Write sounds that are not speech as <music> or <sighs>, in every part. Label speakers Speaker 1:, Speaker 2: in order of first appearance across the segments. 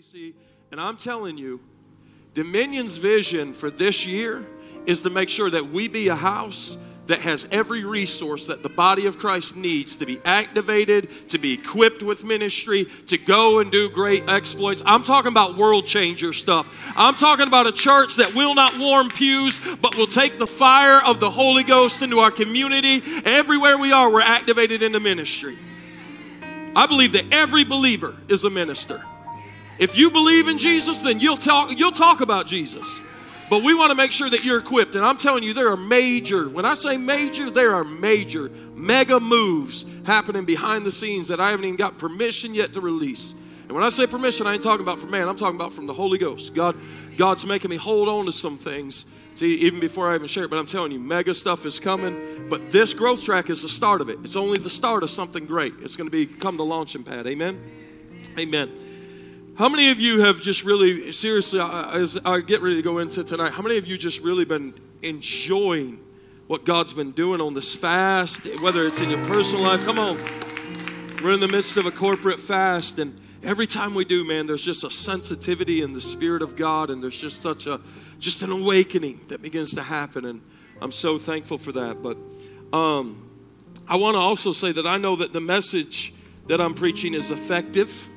Speaker 1: Tracy, and I'm telling you, Dominion's vision for this year is to make sure that we be a house that has every resource that the body of Christ needs to be activated, to be equipped with ministry, to go and do great exploits. I'm talking about world changer stuff. I'm talking about a church that will not warm pews, but will take the fire of the Holy Ghost into our community. Everywhere we are, we're activated into ministry. I believe that every believer is a minister. If you believe in Jesus, then you'll talk, you'll talk about Jesus. But we want to make sure that you're equipped. And I'm telling you, there are major, when I say major, there are major, mega moves happening behind the scenes that I haven't even got permission yet to release. And when I say permission, I ain't talking about from man, I'm talking about from the Holy Ghost. God, God's making me hold on to some things. See, even before I even share it, but I'm telling you, mega stuff is coming. But this growth track is the start of it. It's only the start of something great. It's going to become the launching pad. Amen. Amen. How many of you have just really, seriously, as I get ready to go into tonight, how many of you just really been enjoying what God's been doing on this fast, whether it's in your personal life? Come on. We're in the midst of a corporate fast, and every time we do, man, there's just a sensitivity in the Spirit of God, and there's just such a, just an awakening that begins to happen, and I'm so thankful for that. But um, I want to also say that I know that the message that I'm preaching is effective.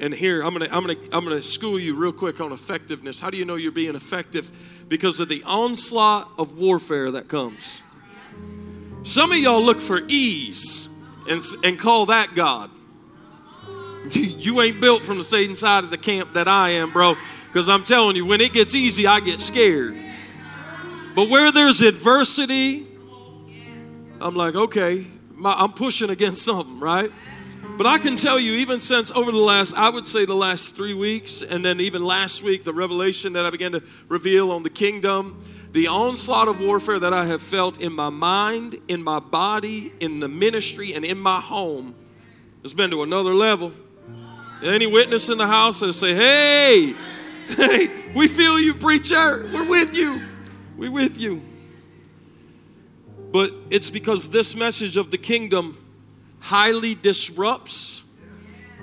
Speaker 1: And here, I'm gonna, I'm gonna, I'm gonna school you real quick on effectiveness. How do you know you're being effective? Because of the onslaught of warfare that comes. Some of y'all look for ease and, and call that God. <laughs> You ain't built from the same side of the camp that I am, bro. Because I'm telling you, when it gets easy, I get scared. But where there's adversity, I'm like, okay, my, I'm pushing against something, right? But I can tell you, even since over the last, I would say the last three weeks, and then even last week, the revelation that I began to reveal on the kingdom, the onslaught of warfare that I have felt in my mind, in my body, in the ministry, and in my home has been to another level. Any witness in the house that say, hey, <laughs> hey, we feel you, preacher. We're with you. We're with you. But it's because this message of the kingdom highly disrupts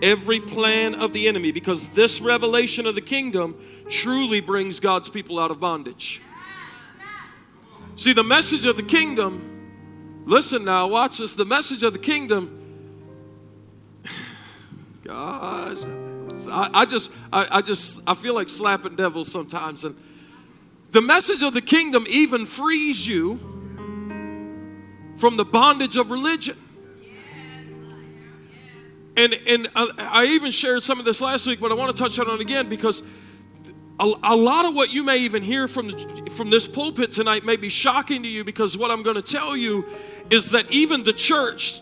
Speaker 1: every plan of the enemy because this revelation of the kingdom truly brings God's people out of bondage. See, the message of the kingdom, listen now, watch this. The message of the kingdom, <sighs> gosh, I, I just, I, I just, I feel like slapping devils sometimes. And the message of the kingdom even frees you from the bondage of religion. And, and I even shared some of this last week, but I want to touch on it again because a, a, lot of what you may even hear from, the, from this pulpit tonight may be shocking to you because what I'm going to tell you is that even the church,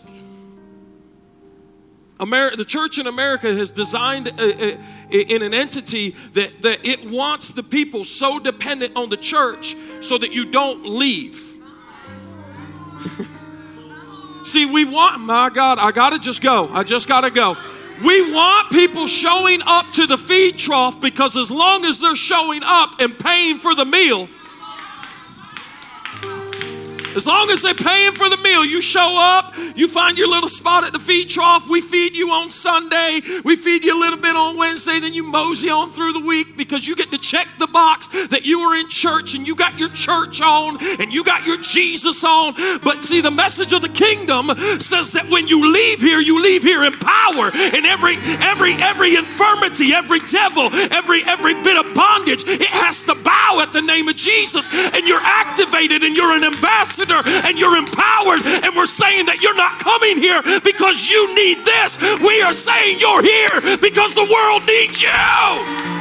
Speaker 1: America, the church in America has designed a, a, in an entity that, that it wants the people so dependent on the church so that you don't leave. See, we want, my God, I got to just go. I just got to go. We want people showing up to the feed trough because as long as they're showing up and paying for the meal, as long as they're paying for the meal, you show up, you find your little spot at the feed trough. We feed you on Sunday, we feed you a little bit on Wednesday, then you mosey on through the week because you get to check the box that you were in church and you got your church on and you got your Jesus on. But see, the message of the kingdom says that when you leave here, you leave here in power, and every every every infirmity, every devil, every every bit of bondage, it has to bow at the name of Jesus, and you're activated and you're an ambassador and you're empowered. And we're saying that you're not coming here because you need this. We are saying you're here because the world needs you.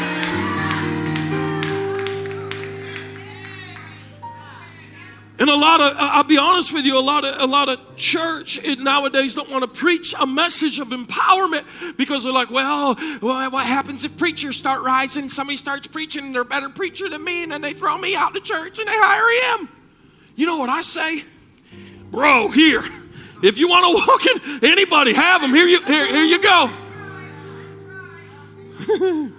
Speaker 1: And a lot of, I'll be honest with you, a lot of, a lot of church nowadays don't want to preach a message of empowerment because they're like, well, well, what happens if preachers start rising? Somebody starts preaching and they're a better preacher than me, and then they throw me out of church and they hire him. You know what I say? Bro, here. If you want to walk in, anybody have them. Here you, here, here you go. <laughs>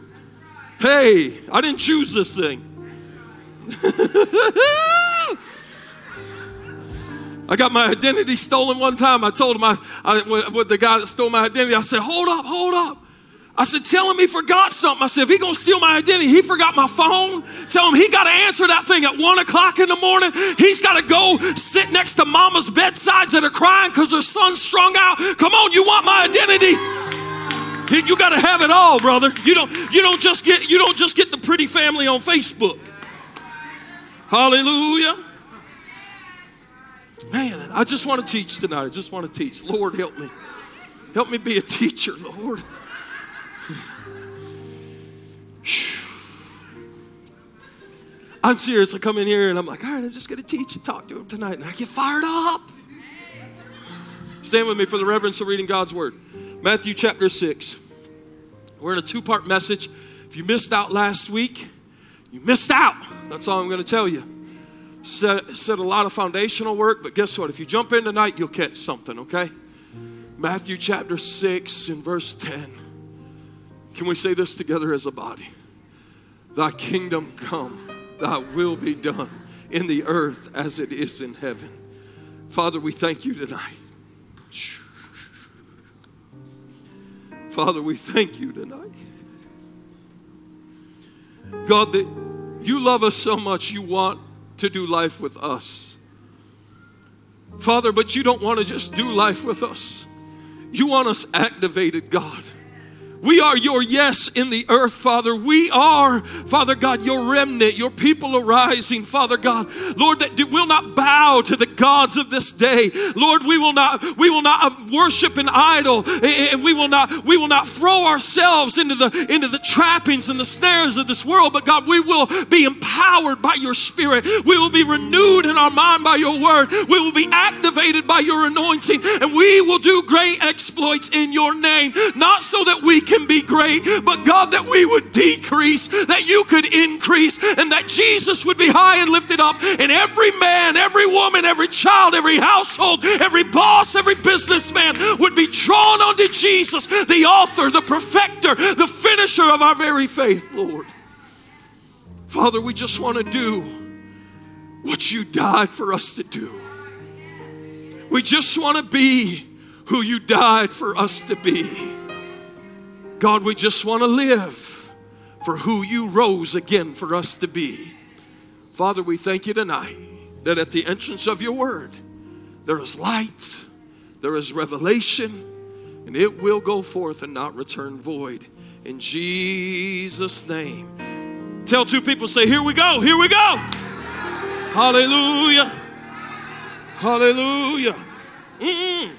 Speaker 1: hey, I didn't choose this thing. <laughs> I got my identity stolen one time. I told him, I, I, with the guy that stole my identity, I said, Hold up, hold up. I said, tell him he forgot something. I said, if he gonna steal my identity, he forgot my phone. Tell him he gotta answer that thing at one o'clock in the morning. He's gotta go sit next to mama's bedsides that are crying because their son's strung out. Come on, you want my identity? You gotta have it all, brother. You don't, you don't just get you don't just get the pretty family on Facebook. Hallelujah. Man, I just want to teach tonight. I just want to teach. Lord, help me. Help me be a teacher, Lord. I'm serious. I come in here and I'm like, all right, I'm just going to teach and talk to him tonight. And I get fired up. Stand with me for the reverence of reading God's word. Matthew chapter 6. We're in a two part message. If you missed out last week, you missed out. That's all I'm going to tell you. Said, said a lot of foundational work, but guess what? If you jump in tonight, you'll catch something, okay? Matthew chapter 6 and verse 10. Can we say this together as a body? Thy kingdom come, thy will be done in the earth as it is in heaven. Father, we thank you tonight. Father, we thank you tonight. God, that you love us so much, you want to do life with us. Father, but you don't want to just do life with us. You want us activated, God. We are your yes in the earth, Father. We are, Father God, your remnant, your people arising, Father God. Lord, that we will not bow to the gods of this day. Lord, we will not, we will not worship an idol, and we will not, we will not throw ourselves into the into the trappings and the snares of this world. But God, we will be empowered by your spirit. We will be renewed in our mind by your word. We will be activated by your anointing, and we will do great exploits in your name, not so that we can be great, but God, that we would decrease, that you could increase, and that Jesus would be high and lifted up, and every man, every woman, every child, every household, every boss, every businessman would be drawn unto Jesus, the author, the perfecter, the finisher of our very faith, Lord. Father, we just want to do what you died for us to do. We just want to be who you died for us to be. God, we just want to live for who you rose again for us to be. Father, we thank you tonight that at the entrance of your word, there is light, there is revelation, and it will go forth and not return void. In Jesus' name. Tell two people, say, Here we go, here we go. Hallelujah. Hallelujah. Mm-mm.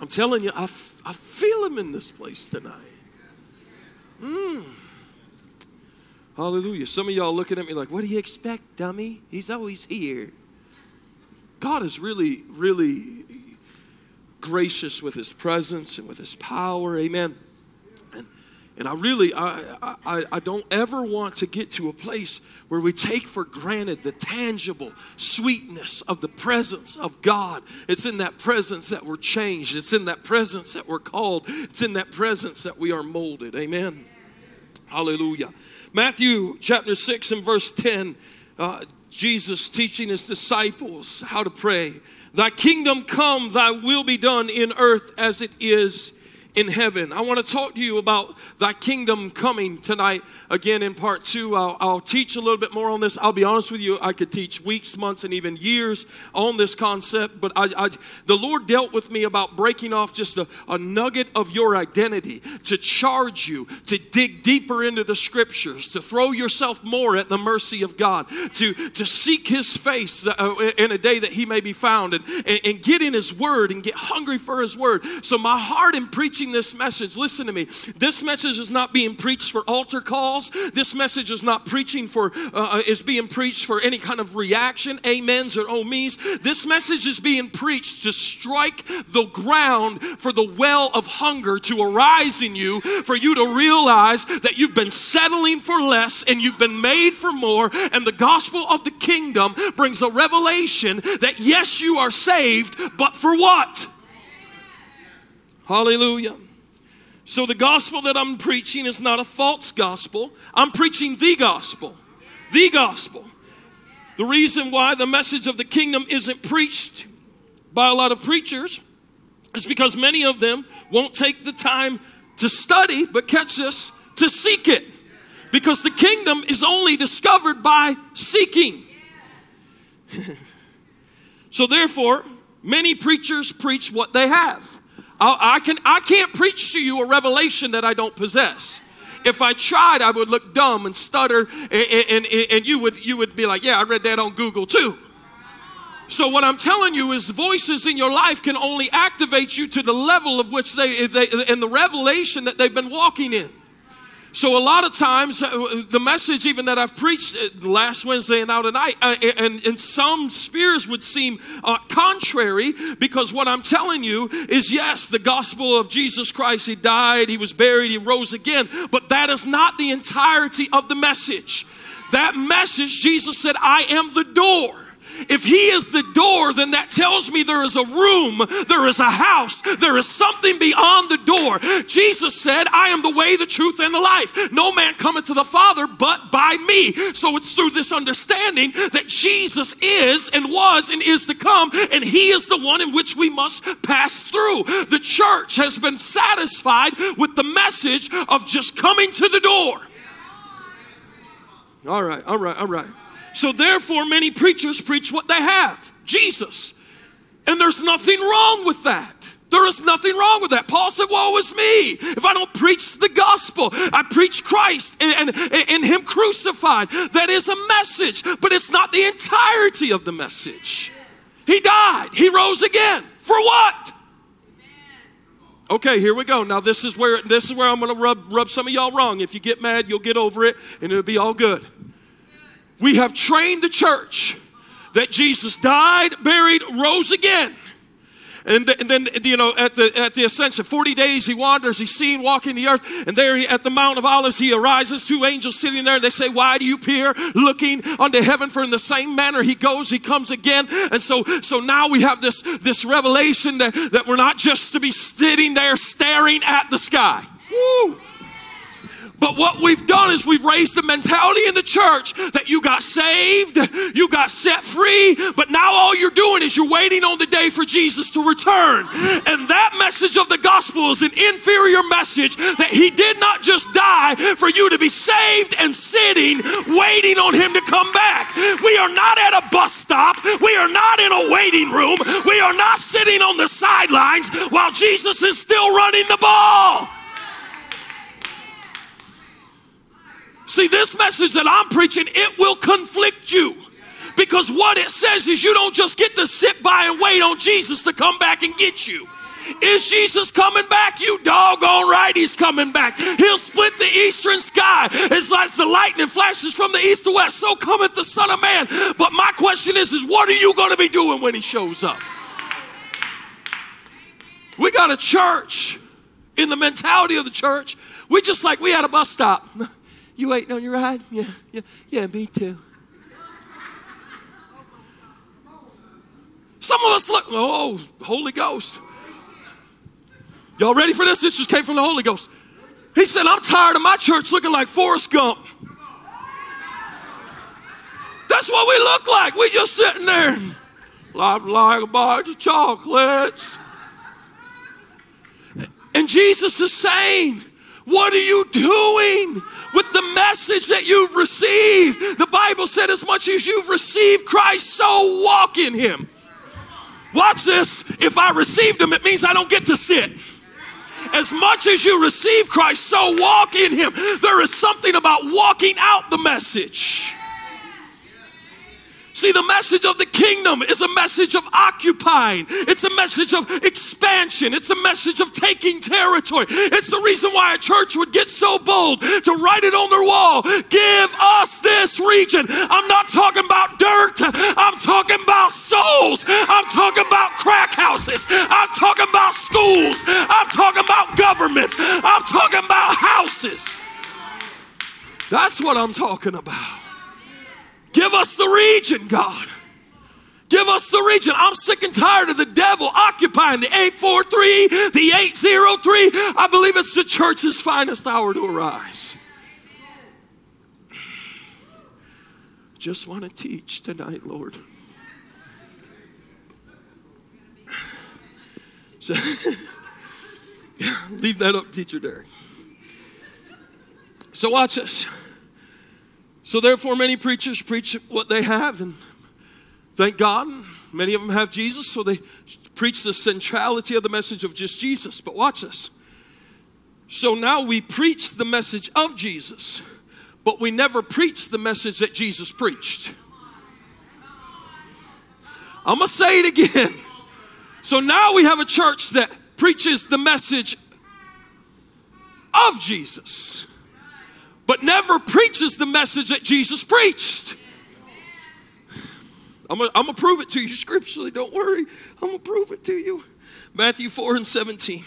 Speaker 1: I'm telling you, I, f- I feel him in this place tonight. Mm. Hallelujah. Some of y'all looking at me like, what do you expect, dummy? He's always here. God is really, really gracious with his presence and with his power. Amen. And I really, I, I, I don't ever want to get to a place where we take for granted the tangible sweetness of the presence of God. It's in that presence that we're changed. It's in that presence that we're called. It's in that presence that we are molded. Amen. Hallelujah. Matthew chapter 6 and verse 10, uh, Jesus teaching his disciples how to pray. Thy kingdom come, thy will be done in earth as it is in heaven. I want to talk to you about thy kingdom coming tonight. Again, in part two, I'll, I'll, teach a little bit more on this. I'll be honest with you, I could teach weeks, months, and even years on this concept, but I, I, the Lord dealt with me about breaking off just a, a nugget of your identity to charge you to dig deeper into the scriptures, to throw yourself more at the mercy of God, to, to seek his face uh, in a day that he may be found, and, and, and get in his word and get hungry for his word. So, my heart in preaching preaching this message, listen to me. This message is not being preached for altar calls. This message is not preaching for, uh, uh, is being preached for any kind of reaction, amens or oh. This message is being preached to strike the ground for the well of hunger to arise in you, for you to realize that you've been settling for less and you've been made for more. And the gospel of the kingdom brings a revelation that yes, you are saved, but for what? Hallelujah. So, the gospel that I'm preaching is not a false gospel. I'm preaching the gospel. The gospel. The reason why the message of the kingdom isn't preached by a lot of preachers is because many of them won't take the time to study, but catch this, to seek it. Because the kingdom is only discovered by seeking. <laughs> so therefore, many preachers preach what they have. I, can, I can't preach to you a revelation that I don't possess. If I tried, I would look dumb and stutter, and, and, and you, would, you would be like, Yeah, I read that on Google too. So, what I'm telling you is voices in your life can only activate you to the level of which they, they and the revelation that they've been walking in. So a lot of times, uh, the message even that I've preached uh, last Wednesday and now tonight, uh, and, and some spheres would seem uh, contrary because what I'm telling you is yes, the gospel of Jesus Christ, He died, He was buried, He rose again, but that is not the entirety of the message. That message, Jesus said, I am the door. If he is the door, then that tells me there is a room, there is a house, there is something beyond the door. Jesus said, I am the way, the truth, and the life. No man cometh to the Father but by me. So it's through this understanding that Jesus is and was and is to come, and he is the one in which we must pass through. The church has been satisfied with the message of just coming to the door. All right, all right, all right. So therefore, many preachers preach what they have Jesus. And there's nothing wrong with that. There is nothing wrong with that. Paul said, Woe is me if I don't preach the gospel. I preach Christ and, and, and, Him crucified. That is a message, but it's not the entirety of the message. He died, He rose again. For what? Okay, here we go. Now this is where this is where I'm gonna rub rub some of y'all wrong. If you get mad, you'll get over it and it'll be all good. We have trained the church that Jesus died, buried, rose again. And, th- and, then, you know, at the, at the ascension, 40 days he wanders, he's seen walking the earth, and there he, at the Mount of Olives he arises, two angels sitting there, and they say, Why do you peer looking unto heaven? For in the same manner he goes, he comes again. And so, so now we have this, this revelation that, that we're not just to be sitting there staring at the sky. Woo! But what we've done is we've raised the mentality in the church that you got saved, you got set free, but now all you're doing is you're waiting on the day for Jesus to return. And that message of the gospel is an inferior message that he did not just die for you to be saved and sitting waiting on him to come back. We are not at a bus stop, we are not in a waiting room, we are not sitting on the sidelines while Jesus is still running the ball. See, this message that I'm preaching, it will conflict you. Because what it says is you don't just get to sit by and wait on Jesus to come back and get you. Is Jesus coming back? You doggone right, he's coming back. He'll split the eastern sky as, as the lightning flashes from the east to west. So cometh the Son of Man. But my question is, is what are you going to be doing when he shows up? We got a church in the mentality of the church. We just like we had a bus stop. <laughs> You waiting on your ride? Yeah, yeah, yeah, me too. Some of us look, oh, Holy Ghost. Y'all ready for this? This just came from the Holy Ghost. He said, I'm tired of my church looking like Forrest Gump. That's what we look like. We just sitting there, like, like a box of chocolates. And Jesus is saying, What are you doing? with the message that you've received. The Bible said, as much as you've received Christ, so walk in Him. Watch this. If I received Him, it means I don't get to sit. As much as you receive Christ, so walk in Him. There is something about walking out the message. See, the message of the kingdom is a message of occupying, it's a message of expansion, it's a message of taking territory. It's the reason why a church would get so bold to write it on their wall give us this region. I'm not talking about dirt, I'm talking about souls, I'm talking about crack houses, I'm talking about schools, I'm talking about governments, I'm talking about houses. That's what I'm talking about. Give us the region, God. Give us the region. I'm sick and tired of the devil occupying the 843, the 803. I believe it's the church's finest hour to arise. Just want to teach tonight, Lord. So, <laughs> leave that up, teacher Derek. So watch this. So therefore, many preachers preach what they have, and thank God, many of them have Jesus, so they preach the centrality of the message of just Jesus. But watch this. So now we preach the message of Jesus, but we never preach the message that Jesus preached. I'm going to say it again. So now we have a church that preaches the message of Jesus, but never preaches the message that Jesus preached. I'm going to prove it to you scripturally. Don't worry. I'm going to prove it to you. Matthew 4 and 17.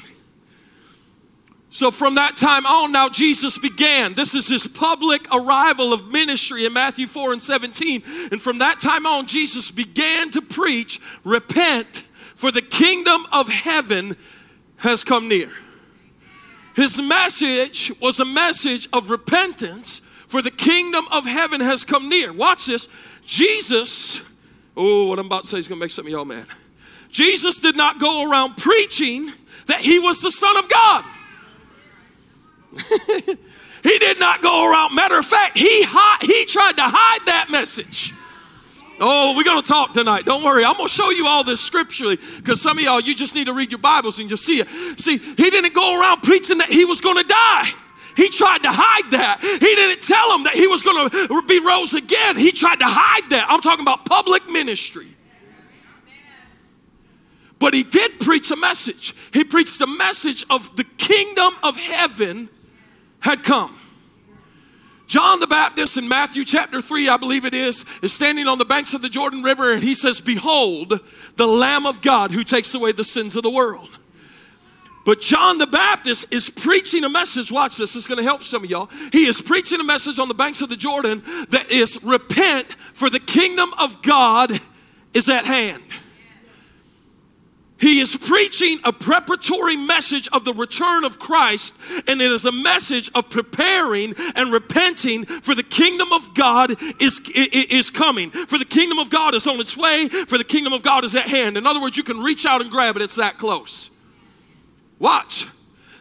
Speaker 1: So from that time on, now Jesus began. This is his public arrival of ministry in Matthew 4 and 17. And from that time on, Jesus began to preach, Repent, for the kingdom of heaven has come near. His message was a message of repentance, for the kingdom of heaven has come near. Watch this. Jesus, oh, what I'm about to say is going to make some of y'all mad. Jesus did not go around preaching that he was the Son of God. <laughs> he did not go around. Matter of fact, he, he tried to hide that message. Oh, we're going to talk tonight. Don't worry. I'm going to show you all this scripturally because some of y'all, you just need to read your Bibles and you'll see it. See, he didn't go around preaching that he was going to die. He tried to hide that. He didn't tell them that he was going to be rose again. He tried to hide that. I'm talking about public ministry. But he did preach a message. He preached the message of the kingdom of heaven had come. John the Baptist in Matthew chapter 3, I believe it is, is standing on the banks of the Jordan River and he says, Behold, the Lamb of God who takes away the sins of the world. But John the Baptist is preaching a message. Watch this, it's going to help some of y'all. He is preaching a message on the banks of the Jordan that is repent, for the kingdom of God is at hand. He is preaching a preparatory message of the return of Christ, and it is a message of preparing and repenting for the kingdom of God is, is coming. For the kingdom of God is on its way, for the kingdom of God is at hand. In other words, you can reach out and grab it, it's that close. Watch.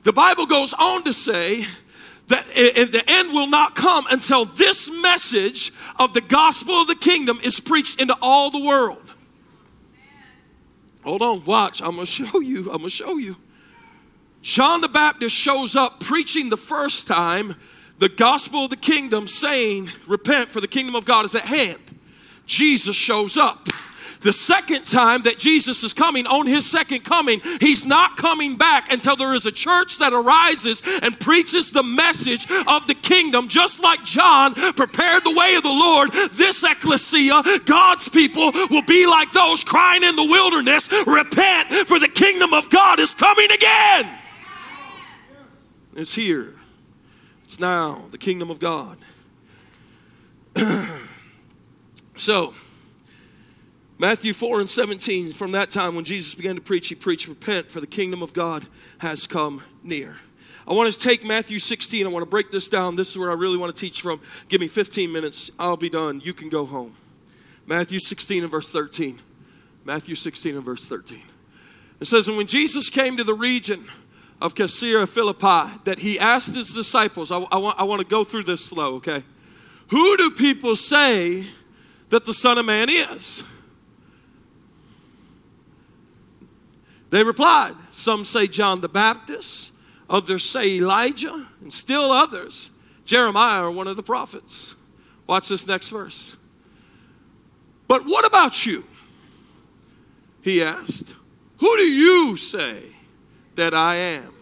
Speaker 1: The Bible goes on to say that the end will not come until this message of the gospel of the kingdom is preached into all the world. Hold on, watch. I'm going to show you. I'm going to show you. John the Baptist shows up preaching the first time the gospel of the kingdom, saying, Repent, for the kingdom of God is at hand. Jesus shows up. The second time that Jesus is coming, on his second coming, he's not coming back until there is a church that arises and preaches the message of the kingdom, just like John prepared the way of the Lord. This ecclesia, God's people, will be like those crying in the wilderness repent, for the kingdom of God is coming again. It's here, it's now, the kingdom of God. <clears throat> so, Matthew 4 and 17, from that time when Jesus began to preach, he preached, Repent, for the kingdom of God has come near. I want to take Matthew 16. I want to break this down. This is where I really want to teach from. Give me 15 minutes. I'll be done. You can go home. Matthew 16 and verse 13. Matthew 16 and verse 13. It says, And when Jesus came to the region of Caesarea Philippi, that he asked his disciples, I, I, want, I want to go through this slow, okay? Who do people say that the Son of Man is? They replied, Some say John the Baptist, others say Elijah, and still others, Jeremiah or one of the prophets. Watch this next verse. But what about you? He asked, Who do you say that I am?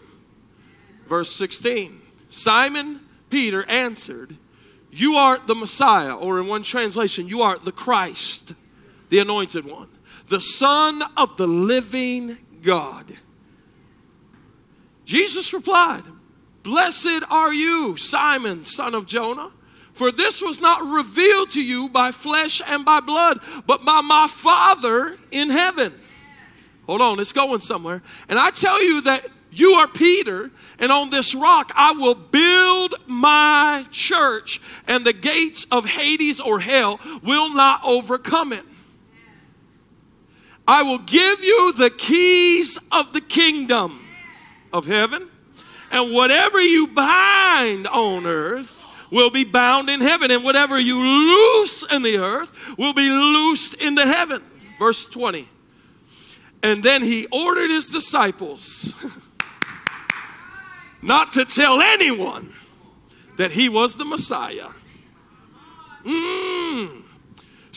Speaker 1: Verse 16 Simon Peter answered, You are the Messiah, or in one translation, you are the Christ, the anointed one, the Son of the living God. Jesus replied, Blessed are you, Simon, son of Jonah, for this was not revealed to you by flesh and by blood, but by my Father in heaven. Hold on, it's going somewhere. And I tell you that you are Peter, and on this rock I will build my church, and the gates of Hades or hell will not overcome it. I will give you the keys of the kingdom of heaven, and whatever you bind on earth will be bound in heaven, and whatever you loose in the earth will be loosed in the heaven. Verse 20. And then he ordered his disciples <laughs> not to tell anyone that he was the Messiah. Mm.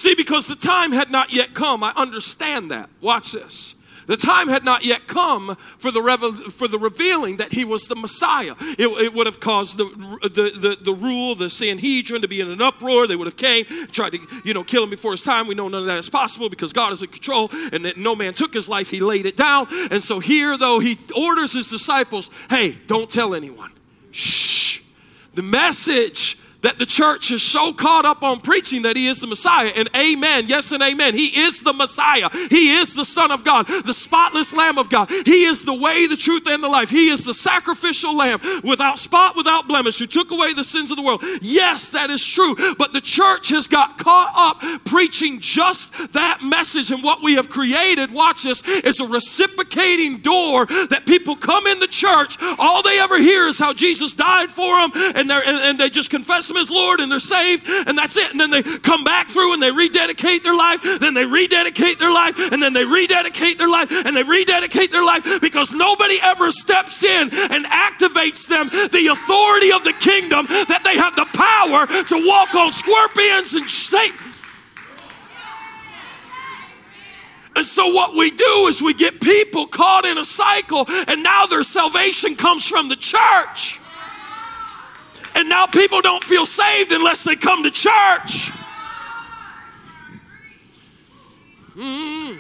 Speaker 1: See, because the time had not yet come, I understand that. Watch this. The time had not yet come for the, revel- for the revealing that he was the Messiah. It, it would have caused the, the, the, the, rule, the Sanhedrin, to be in an uproar. They would have came, tried to you know, kill him before his time. We know none of that is possible because God is in control and that no man took his life. He laid it down. And so here, though, he orders his disciples, hey, don't tell anyone. Shh. The message that the church is so caught up on preaching that he is the Messiah. And amen, yes and amen. He is the Messiah. He is the Son of God, the spotless Lamb of God. He is the way, the truth, and the life. He is the sacrificial Lamb without spot, without blemish, who took away the sins of the world. Yes, that is true. But the church has got caught up preaching just that message. And what we have created, watch this, is a reciprocating door that people come in the church. All they ever hear is how Jesus died for them, and, and, and they just confess him as Lord and they're saved and that's it. And then they come back through and they rededicate their life, then they rededicate their life, and then they rededicate their life, and they rededicate their life because nobody ever steps in and activates them the authority of the kingdom that they have the power to walk on scorpions and Satan. And so, what we do is we get people caught in a cycle, and now their salvation comes from the church. And now people don't feel saved unless they come to church. Mm.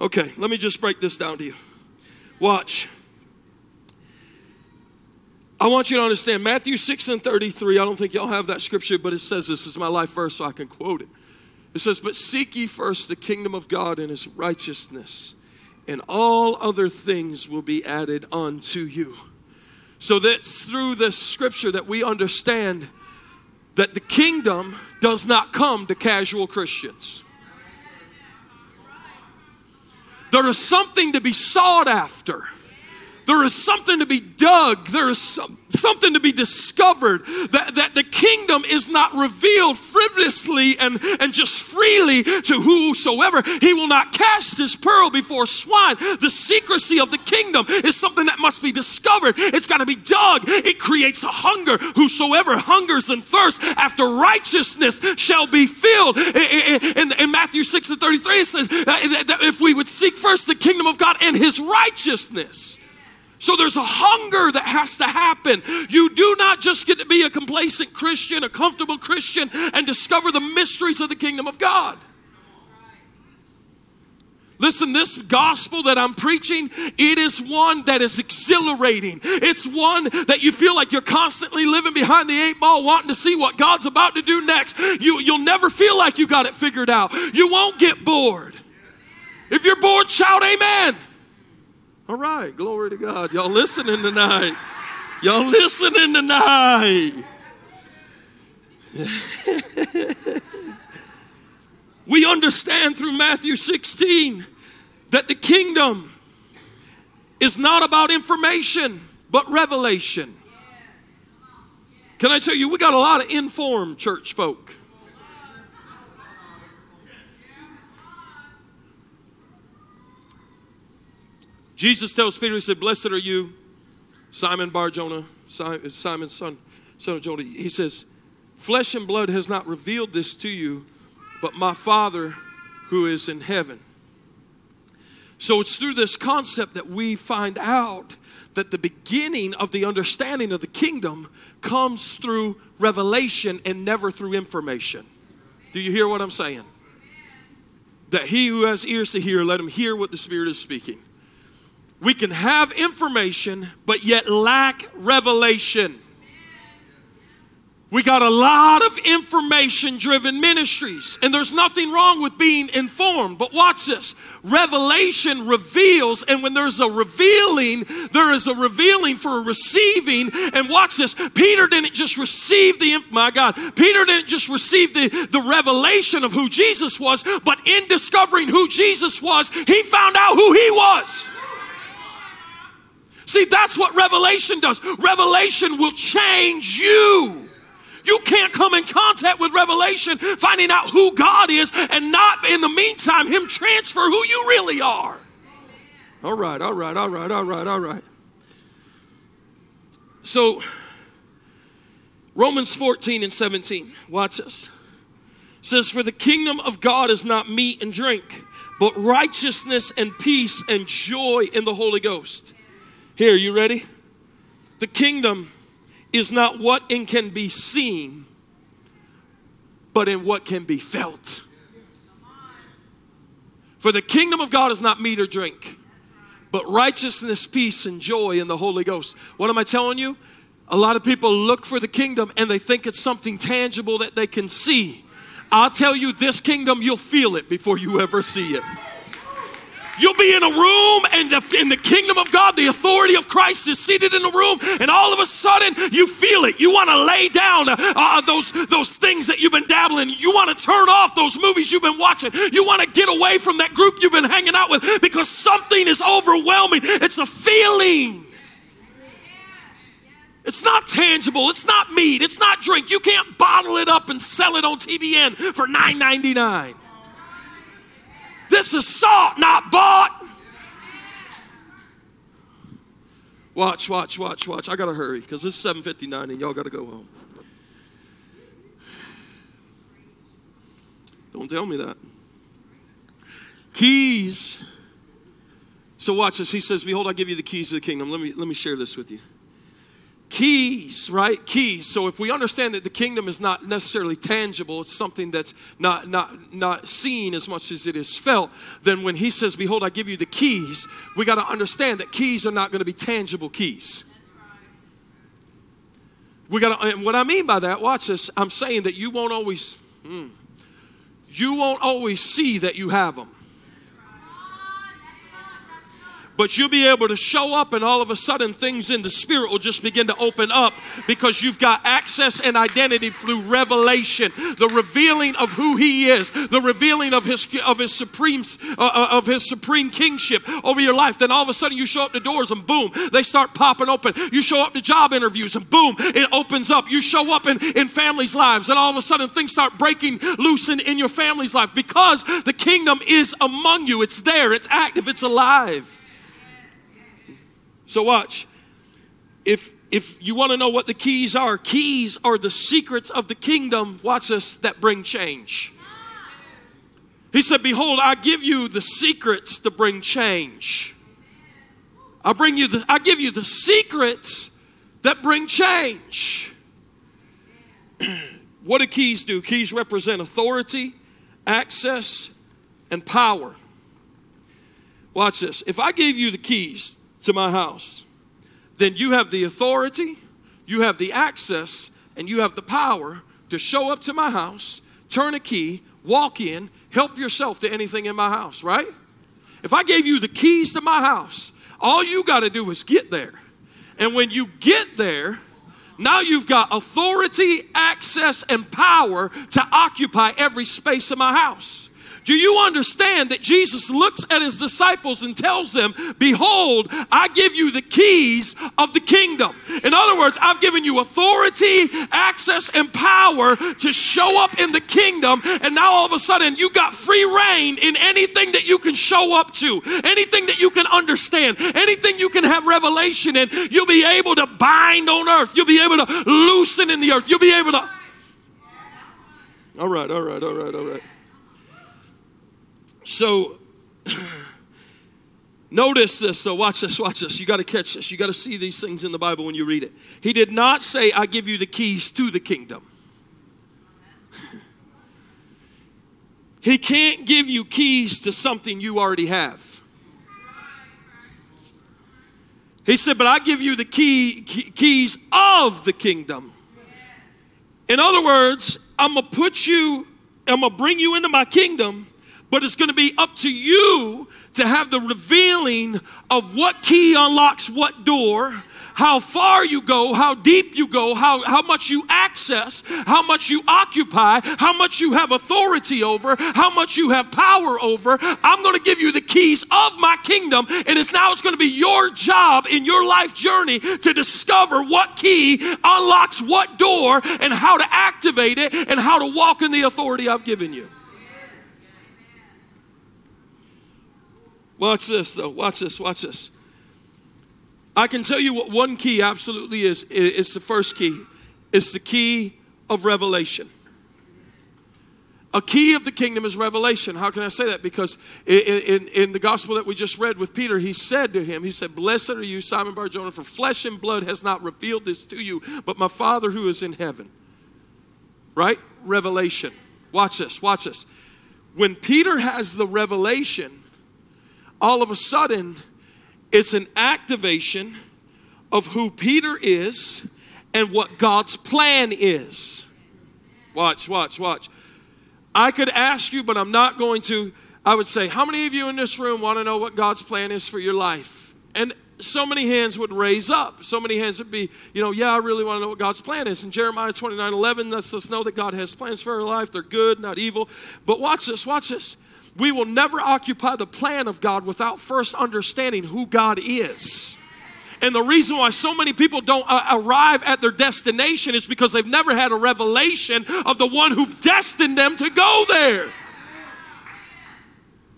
Speaker 1: Okay, let me just break this down to you. Watch. I want you to understand Matthew 6 and 33. I don't think y'all have that scripture, but it says this is my life verse, so I can quote it. It says, But seek ye first the kingdom of God and his righteousness, and all other things will be added unto you. So that's through this scripture that we understand that the kingdom does not come to casual Christians. There is something to be sought after. There is something to be dug. There is some, something to be discovered that, that the kingdom is not revealed frivolously and, and just freely to whosoever. He will not cast his pearl before swine. The secrecy of the kingdom is something that must be discovered. It's got to be dug. It creates a hunger. Whosoever hungers and thirsts after righteousness shall be filled. In, in, in Matthew 6 and 33, it says that if we would seek first the kingdom of God and his righteousness, so there's a hunger that has to happen. You do not just get to be a complacent Christian, a comfortable Christian, and discover the mysteries of the kingdom of God. Listen, this gospel that I'm preaching, it is one that is exhilarating. It's one that you feel like you're constantly living behind the eight ball, wanting to see what God's about to do next. You, you'll never feel like you got it figured out. You won't get bored. If you're bored, shout amen. All right, glory to God. Y'all listening tonight? Y'all listening tonight? <laughs> we understand through Matthew 16 that the kingdom is not about information, but revelation. Can I tell you, we got a lot of informed church folk. Jesus tells Peter, He said, Blessed are you, Simon Bar Jonah, Simon's son, son of Jonah. He says, Flesh and blood has not revealed this to you, but my Father who is in heaven. So it's through this concept that we find out that the beginning of the understanding of the kingdom comes through revelation and never through information. Do you hear what I'm saying? That he who has ears to hear, let him hear what the Spirit is speaking. We can have information, but yet lack revelation. We got a lot of information driven ministries, and there's nothing wrong with being informed. But watch this revelation reveals, and when there's a revealing, there is a revealing for a receiving. And watch this Peter didn't just receive the, my God, Peter didn't just receive the, the revelation of who Jesus was, but in discovering who Jesus was, he found out who he was. See, that's what revelation does. Revelation will change you. You can't come in contact with revelation, finding out who God is, and not in the meantime, Him transfer who you really are. All right, all right, all right, all right, all right. So, Romans 14 and 17, watch this. says, For the kingdom of God is not meat and drink, but righteousness and peace and joy in the Holy Ghost. Here, you ready? The kingdom is not what in can be seen, but in what can be felt. For the kingdom of God is not meat or drink, but righteousness, peace, and joy in the Holy Ghost. What am I telling you? A lot of people look for the kingdom and they think it's something tangible that they can see. I'll tell you, this kingdom, you'll feel it before you ever see it. You'll be in a room, and the, in the kingdom of God, the authority of Christ is seated in the room, and all of a sudden you feel it. You want to lay down uh, uh, those, those things that you've been dabbling. You want to turn off those movies you've been watching. You want to get away from that group you've been hanging out with because something is overwhelming. It's a feeling. It's not tangible. It's not meat. It's not drink. You can't bottle it up and sell it on TBN for $9.99. This is salt, not bought. Watch, watch, watch, watch. I gotta hurry because it's 7:59 and y'all gotta go home. Don't tell me that. Keys. So watch this. He says, Behold, I give you the keys of the kingdom. Let me let me share this with you keys, right? Keys. So if we understand that the kingdom is not necessarily tangible, it's something that's not not not seen as much as it is felt, then when he says, Behold, I give you the keys, we got to understand that keys are not going to be tangible keys. We got to, and what I mean by that, watch this. I'm saying that you won't always, hmm, you won't always see that you have them but you'll be able to show up and all of a sudden things in the spirit will just begin to open up because you've got access and identity through revelation the revealing of who he is the revealing of his of his supreme uh, uh, of his supreme kingship over your life. Then all of a sudden you show up the doors and boom they start popping open. You show up to job interviews and boom it opens up. You show up in in families lives and all of a sudden things start breaking loose in, in your family's life because the kingdom is among you. It's there. It's active. It's alive so watch. If if you want to know what the keys are, keys are the secrets of the kingdom, watch this, that bring change. He said, Behold, I give you the secrets to bring change. I bring you the I give you the secrets that bring change. <clears throat> what do keys do? Keys represent authority, access, and power. Watch this. If I gave you the keys to my house, then you have the authority, you have the access, and you have the power to show up to my house, turn a key, walk in, help yourself to anything in my house, right? If I gave you the keys to my house, all you got to do is get there. And when you get there, now you've got authority, access, and power to occupy every space of my house. Do you understand that Jesus looks at his disciples and tells them, Behold, I give you the keys of the kingdom. In other words, I've given you authority, access, and power to show up in the kingdom. And now all of a sudden, you got free reign in anything that you can show up to, anything that you can understand, anything you can have revelation in. You'll be able to bind on earth, you'll be able to loosen in the earth, you'll be able to. All right, all right, all right, all right. So, <sighs> notice this. So, watch this, watch this. You got to catch this. You got to see these things in the Bible when you read it. He did not say, I give you the keys to the kingdom. <laughs> He can't give you keys to something you already have. He said, But I give you the key, keys of the kingdom. In other words, I'm going to put you, I'm going to bring you into my kingdom, but it's going to be up to you to have the revealing of what key unlocks what door how far you go, how deep you go, how, how much you access, how much you occupy, how much you have authority over, how much you have power over. I'm going to give you the keys of my kingdom, and it's now it's going to be your job in your life journey to discover what key unlocks what door and how to activate it and how to walk in the authority I've given you. Watch this, though. Watch this, watch this. I can tell you what one key absolutely is. It's the first key. It's the key of revelation. A key of the kingdom is revelation. How can I say that? Because in, in, in, the gospel that we just read with Peter, he said to him, He said, Blessed are you, Simon Barjona, for flesh and blood has not revealed this to you, but my Father who is in heaven. Right? Revelation. Watch this, watch this. When Peter has the revelation, all of a sudden, it's an activation of who Peter is and what God's plan is. Watch, watch, watch. I could ask you, but I'm not going to. I would say, How many of you in this room want to know what God's plan is for your life? And so many hands would raise up. So many hands would be, you know, yeah, I really want to know what God's plan is. And Jeremiah 29 11 lets us know that God has plans for our life. They're good, not evil. But watch this, watch this. We will never occupy the plan of God without first understanding who God is. And the reason why so many people don't uh, arrive at their destination is because they've never had a revelation of the one who destined them to go there.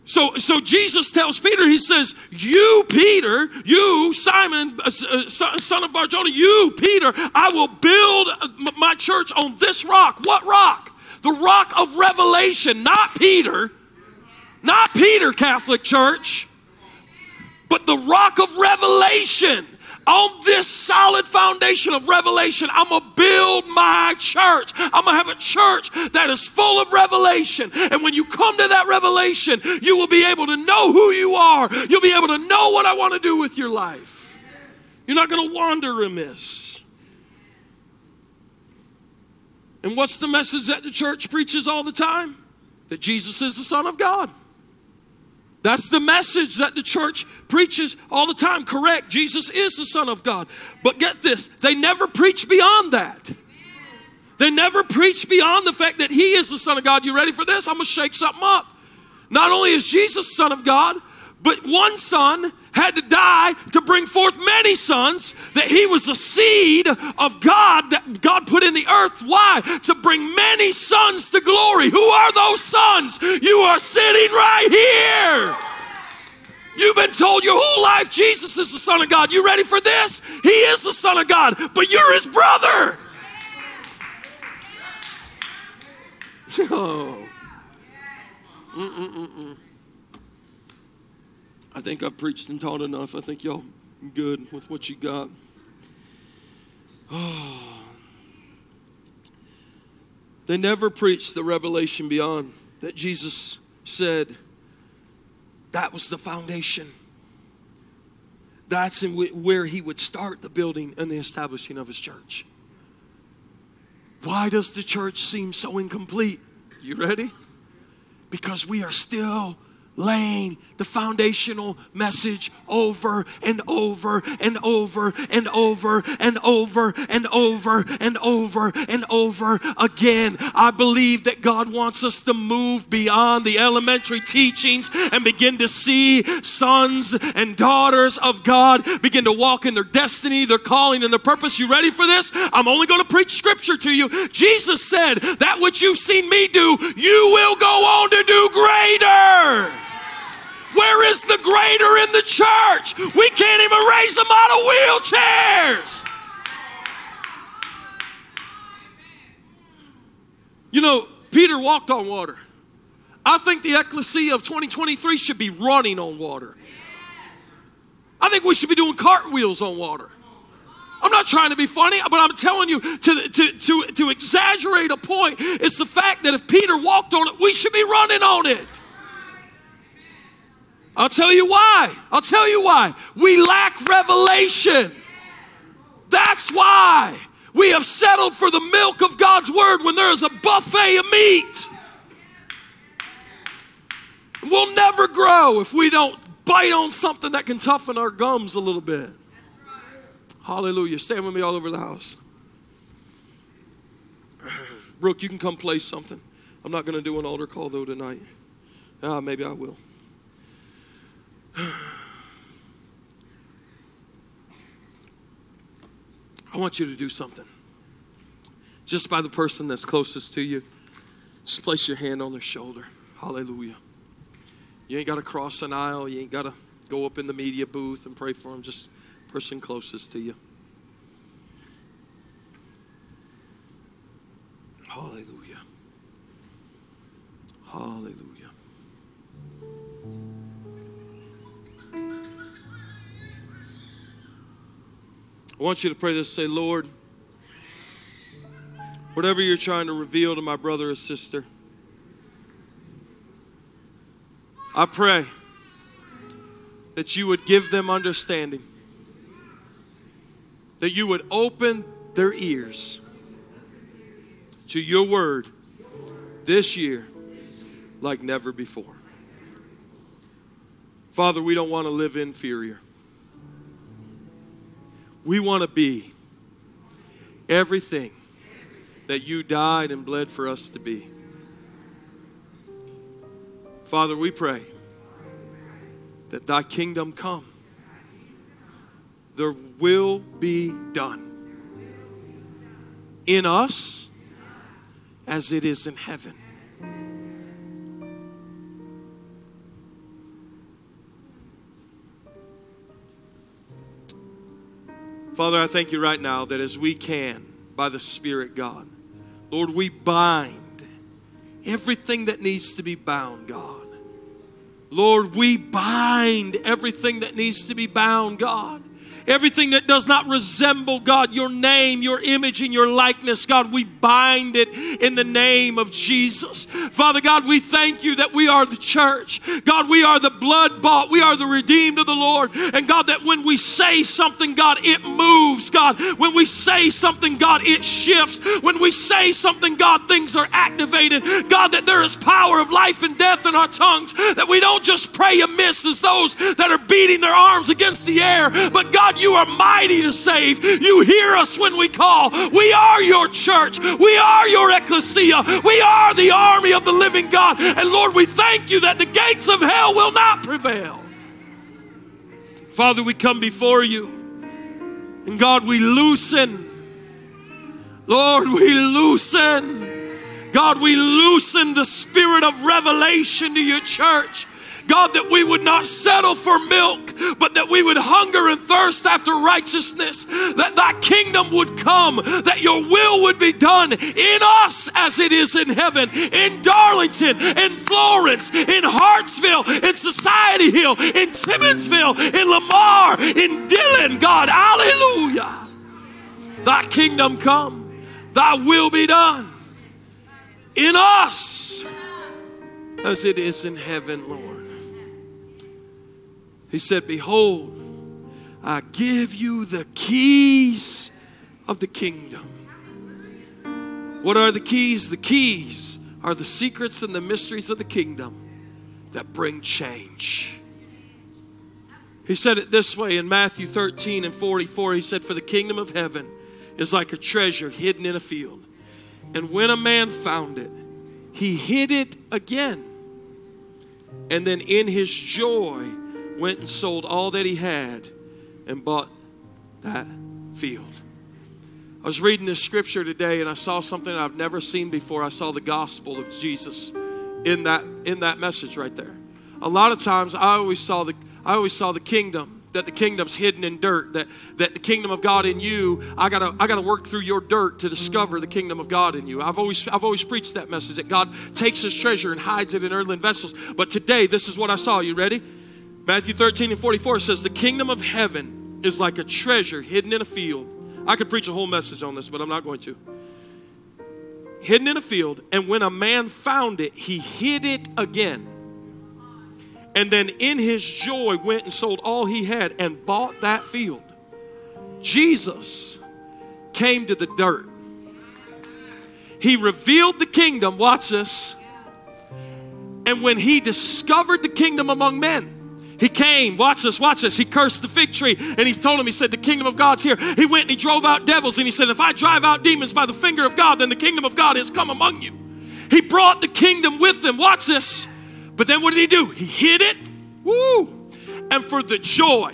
Speaker 1: So, so Jesus tells Peter, he says, You, Peter, you, Simon, uh, uh son of Barjona, you, Peter, I will build my church on this rock. What rock? The rock of revelation, not Peter not Peter, Catholic Church, but the rock of revelation. On this solid foundation of revelation, I'm gonna build my church. I'm gonna have a church that is full of revelation. And when you come to that revelation, you will be able to know who you are. You'll be able to know what I wanna do with your life. You're not gonna wander amiss. And what's the message that the church preaches all the time? That Jesus is the Son of God. That's the message that the church preaches all the time. Correct. Jesus is the Son of God. But get this, they never preach beyond that. They never preach beyond the fact that He is the Son of God. You ready for this? I'm going to shake something up. Not only is Jesus Son of God, but one son had to die to bring forth many sons, that he was the seed of God that God put in the earth. Why? To bring many sons to glory. Who are those sons? You are sitting right here. You've been told your whole life Jesus is the Son of God. You ready for this? He is the Son of God, but you're his brother. <laughs> Oh. Mm-mm-mm-mm. I think I've preached and taught enough. I think y'all good with what you got. Oh. <sighs> They never preached the revelation beyond that Jesus said that was the foundation. That's in where he would start the building and the establishing of his church. Why does the church seem so incomplete? You ready? Because we are still laying the foundational message over and over and over and over and over and over and over and over again. I believe that God wants us to move beyond the elementary teachings and begin to see sons and daughters of God begin to walk in their destiny, their calling, and their purpose. You ready for this? I'm only going to preach scripture to you. Jesus said, That which you've seen me do, you will go on to do greater. Where is the greater in the church? We can't even raise them out of wheelchairs. You know, Peter walked on water. I think the ecclesia of 2023 should be running on water. I think we should be doing cartwheels on water. I'm not trying to be funny, but I'm telling you to, to, to, to exaggerate a point, it's the fact that if Peter walked on it, we should be running on it. I'll tell you why. I'll tell you why. We lack revelation. That's why. We have settled for the milk of God's word when there is a buffet of meat. We'll never grow if we don't bite on something that can toughen our gums a little bit. Hallelujah. Stand with me all over the house. Brooke, you can come play something. I'm not going to do an altar call though tonight. Ah, maybe I will. I want you to do something. Just by the person that's closest to you, just place your hand on their shoulder. Hallelujah. You ain't got to cross an aisle. You ain't got to go up in the media booth and pray for them. Just person closest to you. I want you to pray this say, Lord, whatever you're trying to reveal to my brother or sister, I pray that you would give them understanding, that you would open their ears to your word this year like never before. Father, we don't want to live inferior. We want to be everything that you died and bled for us to be. Father, we pray that thy kingdom come. There will be done in us as it is in heaven. Father, I thank you right now that as we can, by the Spirit, God, Lord, we bind everything that needs to be bound, God. Lord, we bind everything that needs to be bound, God. Everything that does not resemble, God, your name, your image, and your likeness, God, we bind it in the name of Jesus. Father God, we thank you that we are the church. God, we are the blood bought, we are the redeemed of the Lord. And God, that when we say something, God, it moves, God. When we say something, God, it shifts. When we say something, God, things are activated. God, that there is power of life and death in our tongues, that we don't just pray amiss as those that are beating their arms against the air, but God, God, you are mighty to save. You hear us when we call. We are your church. We are your ecclesia. We are the army of the living God. And Lord, we thank you that the gates of hell will not prevail. Father, we come before you. And God, we loosen. Lord, we loosen. God, we loosen the spirit of revelation to your church. God, that we would not settle for milk, but that we would hunger and thirst after righteousness, that thy kingdom would come, that your will would be done in us as it is in heaven, in Darlington, in Florence, in Hartsville, in Society Hill, in Timmonsville, in Lamar, in Dillon, God, hallelujah. Thy kingdom come, thy will be done in us as it is in heaven, Lord. He said, Behold, I give you the keys of the kingdom. What are the keys? The keys are the secrets and the mysteries of the kingdom that bring change. He said it this way in Matthew 13 and 44. He said, For the kingdom of heaven is like a treasure hidden in a field. And when a man found it, he hid it again. And then in his joy, went and sold all that he had and bought that field. I was reading this scripture today and I saw something I've never seen before. I saw the gospel of Jesus in that in that message right there. A lot of times I always saw the I always saw the kingdom that the kingdom's hidden in dirt that that the kingdom of god in you i gotta i gotta work through your dirt to discover the kingdom of god in you i've always i've always preached that message that god takes his treasure and hides it in earthen vessels but today this is what i saw you ready Matthew 13 and 44 says, The kingdom of heaven is like a treasure hidden in a field. I could preach a whole message on this, but I'm not going to. Hidden in a field, and when a man found it, he hid it again. And then in his joy went and sold all he had and bought that field. Jesus came to the dirt. He revealed the kingdom, watch this. And when he discovered the kingdom among men, he came, watch this, watch this. He cursed the fig tree and he's told him, he said, The kingdom of God's here. He went and he drove out devils and he said, If I drive out demons by the finger of God, then the kingdom of God has come among you. He brought the kingdom with him, watch this. But then what did he do? He hid it, woo, and for the joy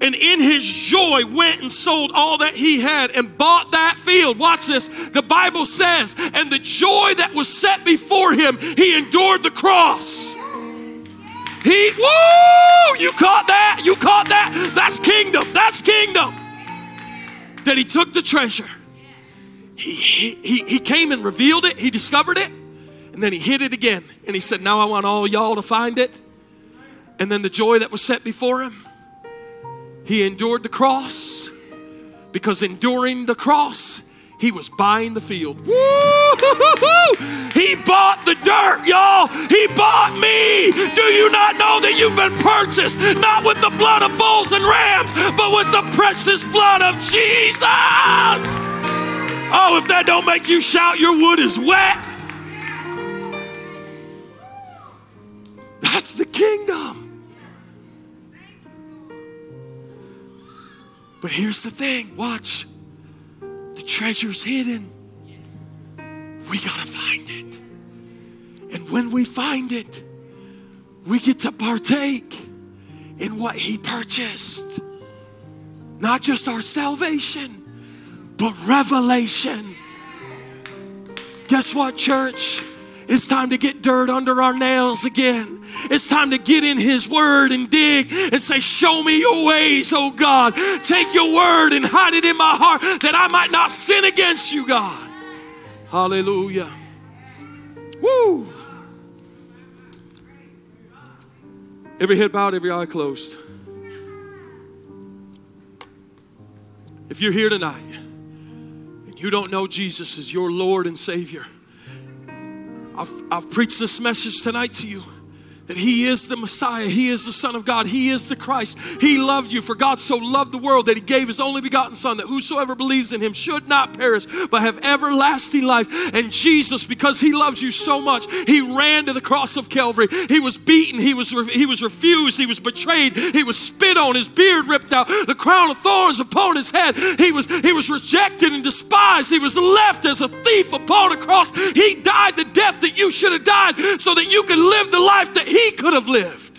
Speaker 1: and in his joy went and sold all that he had and bought that field. Watch this. The Bible says, and the joy that was set before him, he endured the cross. He, woo! You caught that? You caught that? That's kingdom. That's kingdom. That he took the treasure. He, he, he came and revealed it. He discovered it. And then he hid it again. And he said, Now I want all y'all to find it. And then the joy that was set before him he endured the cross because enduring the cross, he was buying the field. He bought the dirt, y'all. He bought me. Do you not know that you've been purchased not with the blood of bulls and rams, but with the precious blood of Jesus? Oh, if that don't make you shout, your wood is wet. That's the kingdom. But here's the thing watch, treasure's hidden. We got to find it. And when we find it, we get to partake in what He purchased. Not just our salvation, but revelation. Guess what, church? It's time to get dirt under our nails again. It's time to get in His Word and dig and say, Show me your ways, oh God. Take your word and hide it in my heart that I might not sin against you, God. Hallelujah. Woo. Every head bowed, every eye closed. If you're here tonight and you don't know Jesus as your Lord and Savior, I've, I've preached this message tonight to you that He is the Messiah, He is the Son of God, He is the Christ. He loved you, for God so loved the world that He gave His only begotten Son, that whosoever believes in Him should not perish, but have everlasting life. And Jesus, because He loves you so much, He ran to the cross of Calvary. He was beaten, He was, He was refused, He was betrayed, He was spit on, His beard ripped out, the crown of thorns upon His head. He was, he was rejected and despised. He was left as a thief upon a cross. He died the death that you should have died so that you could live the life that He he could have lived.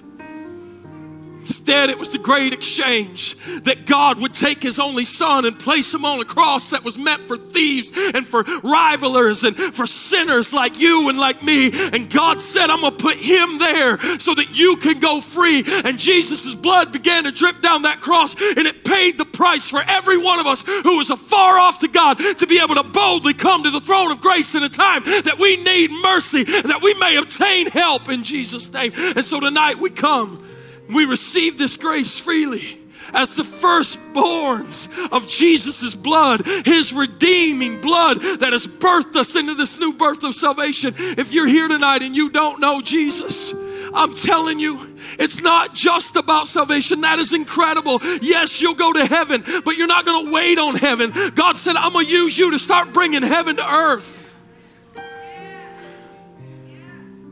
Speaker 1: Instead, it was the great exchange that God would take his only son and place him on a cross that was meant for thieves and for rivalers and for sinners like you and like me. And God said, I'm going to put him there so that you can go free. And Jesus' blood began to drip down that cross and it paid the price for every one of us who was afar off to God to be able to boldly come to the throne of grace in a time that we need mercy, that we may obtain help in Jesus' name. And so tonight we come we receive this grace freely as the firstborns of Jesus' blood, his redeeming blood that has birthed us into this new birth of salvation. If you're here tonight and you don't know Jesus, I'm telling you, it's not just about salvation. That is incredible. Yes, you'll go to heaven, but you're not going to wait on heaven. God said, I'm going to use you to start bringing heaven to earth.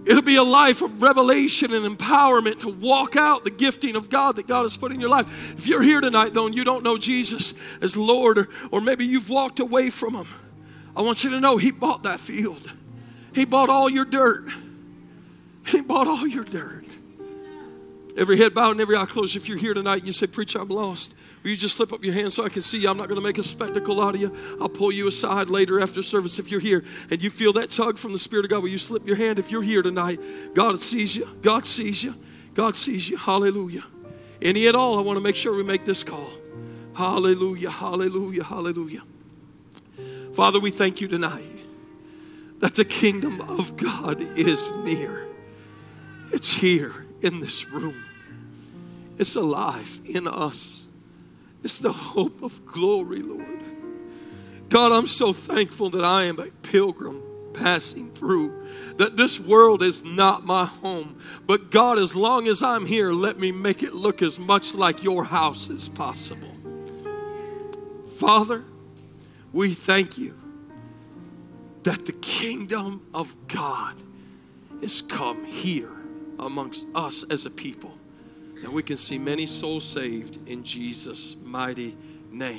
Speaker 1: It'll be a life of revelation and empowerment to walk out the gifting of God that God has put in your life. If you're here tonight, though, and you don't know Jesus as Lord, or, or maybe you've walked away from Him, I want you to know He bought that field. He bought all your dirt. He bought all your dirt. Every head bowed and every eye closed. If you're here tonight and you say, Preacher, I'm lost. Will you just slip up your hand so I can see you? I'm not going to make a spectacle out of you. I'll pull you aside later after service if you're here and you feel that tug from the Spirit of God. Will you slip your hand if you're here tonight? God sees you. God sees you. God sees you. Hallelujah. Any at all, I want to make sure we make this call. Hallelujah. Hallelujah. Hallelujah. Father, we thank you tonight that the kingdom of God is near. It's here in this room. It's alive in us. It's the hope of glory, Lord. God, I'm so thankful that I am a pilgrim passing through, that this world is not my home. But God, as long as I'm here, let me make it look as much like your house as possible. Father, we thank you that the kingdom of God is come here amongst us as a people. And we can see many souls saved in Jesus' mighty name.